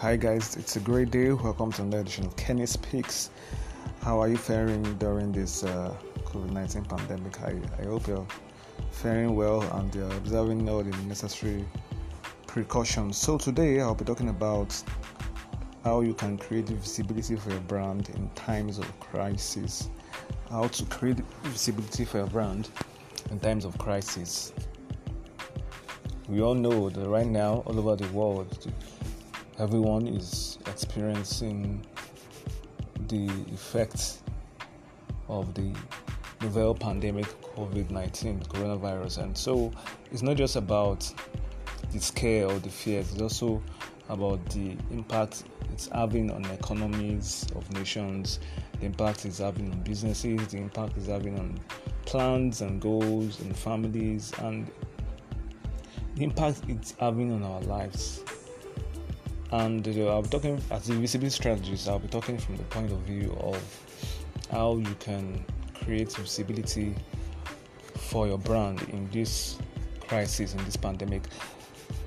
Hi guys, it's a great day. Welcome to another edition of Kennispeaks. How are you faring during this uh, COVID-19 pandemic? I, I hope you're faring well and you're observing all the necessary precautions. So today I'll be talking about how you can create visibility for your brand in times of crisis. How to create visibility for your brand in times of crisis. We all know that right now, all over the world, everyone is experiencing the effects of the novel pandemic COVID 19, coronavirus. And so it's not just about the scare or the fears, it's also about the impact it's having on economies of nations, the impact it's having on businesses, the impact it's having on plans and goals and families, and the impact it's having on our lives and uh, I'll be talking as a visibility strategist. I'll be talking from the point of view of how you can create visibility for your brand in this crisis in this pandemic.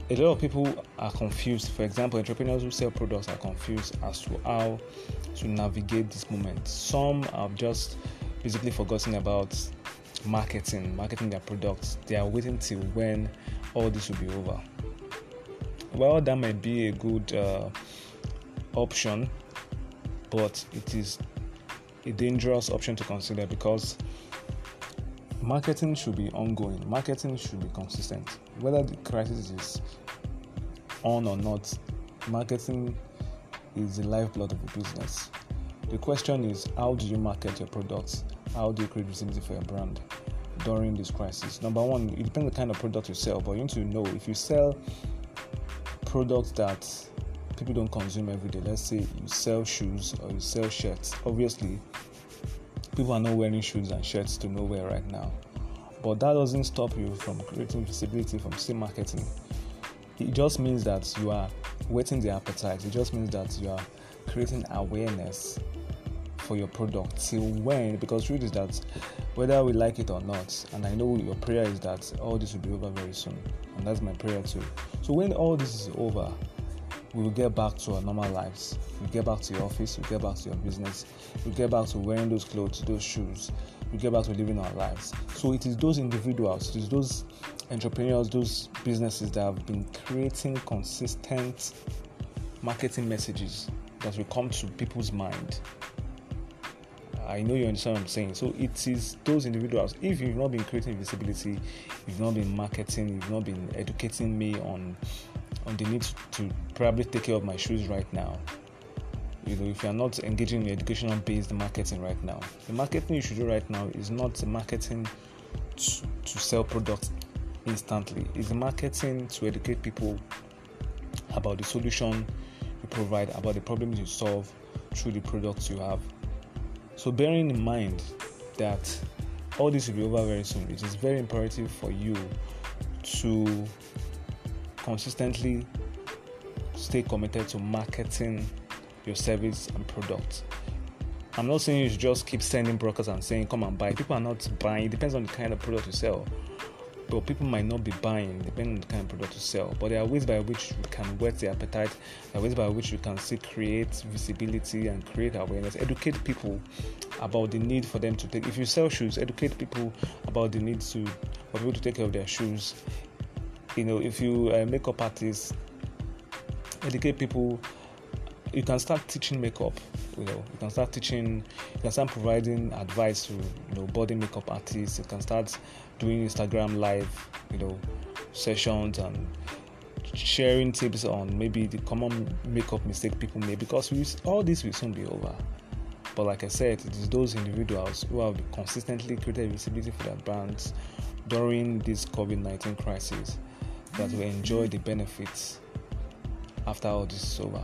A lot of people are confused. For example, entrepreneurs who sell products are confused as to how to navigate this moment. Some have just basically forgotten about marketing, marketing their products. They are waiting till when all this will be over well, that might be a good uh, option, but it is a dangerous option to consider because marketing should be ongoing, marketing should be consistent. Whether the crisis is on or not, marketing is the lifeblood of a business. The question is how do you market your products? How do you create visibility for your brand during this crisis? Number one, it depends on the kind of product you sell, but you need to know if you sell products that people don't consume every day. Let's say you sell shoes or you sell shirts. Obviously, people are not wearing shoes and shirts to nowhere right now. But that doesn't stop you from creating visibility, from still marketing. It just means that you are whetting the appetite. It just means that you are creating awareness for your product till when because truth is that whether we like it or not. And i know your prayer is that all this will be over very soon. And that's my prayer too. So when all this is over we will get back to our normal lives. We get back to your office we get back to your business we get back to wearing those clothes those shoes we get back to living our lives. So it is those individuals it is those entrepreneurs those businesses that have been creating consistent marketing messages that will come to people's mind I know you understand what I'm saying. So it is those individuals. If you've not been creating visibility, you've not been marketing, you've not been educating me on on the need to probably take care of my shoes right now. You know, if you're not engaging in educational based marketing right now, the marketing you should do right now is not marketing to, to sell products instantly. It's marketing to educate people about the solution you provide, about the problems you solve through the products you have so, bearing in mind that all this will be over very soon, it is very imperative for you to consistently stay committed to marketing your service and product. I'm not saying you should just keep sending brokers and saying, come and buy. People are not buying. It depends on the kind of product you sell but people might not be buying depending on the kind of product you sell. But there are ways by which we can whet the appetite, there are ways by which we can see create visibility and create awareness, educate people about the need for them to take. If you sell shoes, educate people about the need to for people to take care of their shoes. You know, if you uh, makeup artist, educate people. You can start teaching makeup you know you can start teaching you can start providing advice to you know body makeup artists. You can start doing instagram live you know sessions and sharing tips on maybe the common makeup mistake people make because we, all this will soon be over. But like i said it is those individuals who have consistently created visibility for their brands during this covid-19 crisis that will enjoy the benefits after all this is over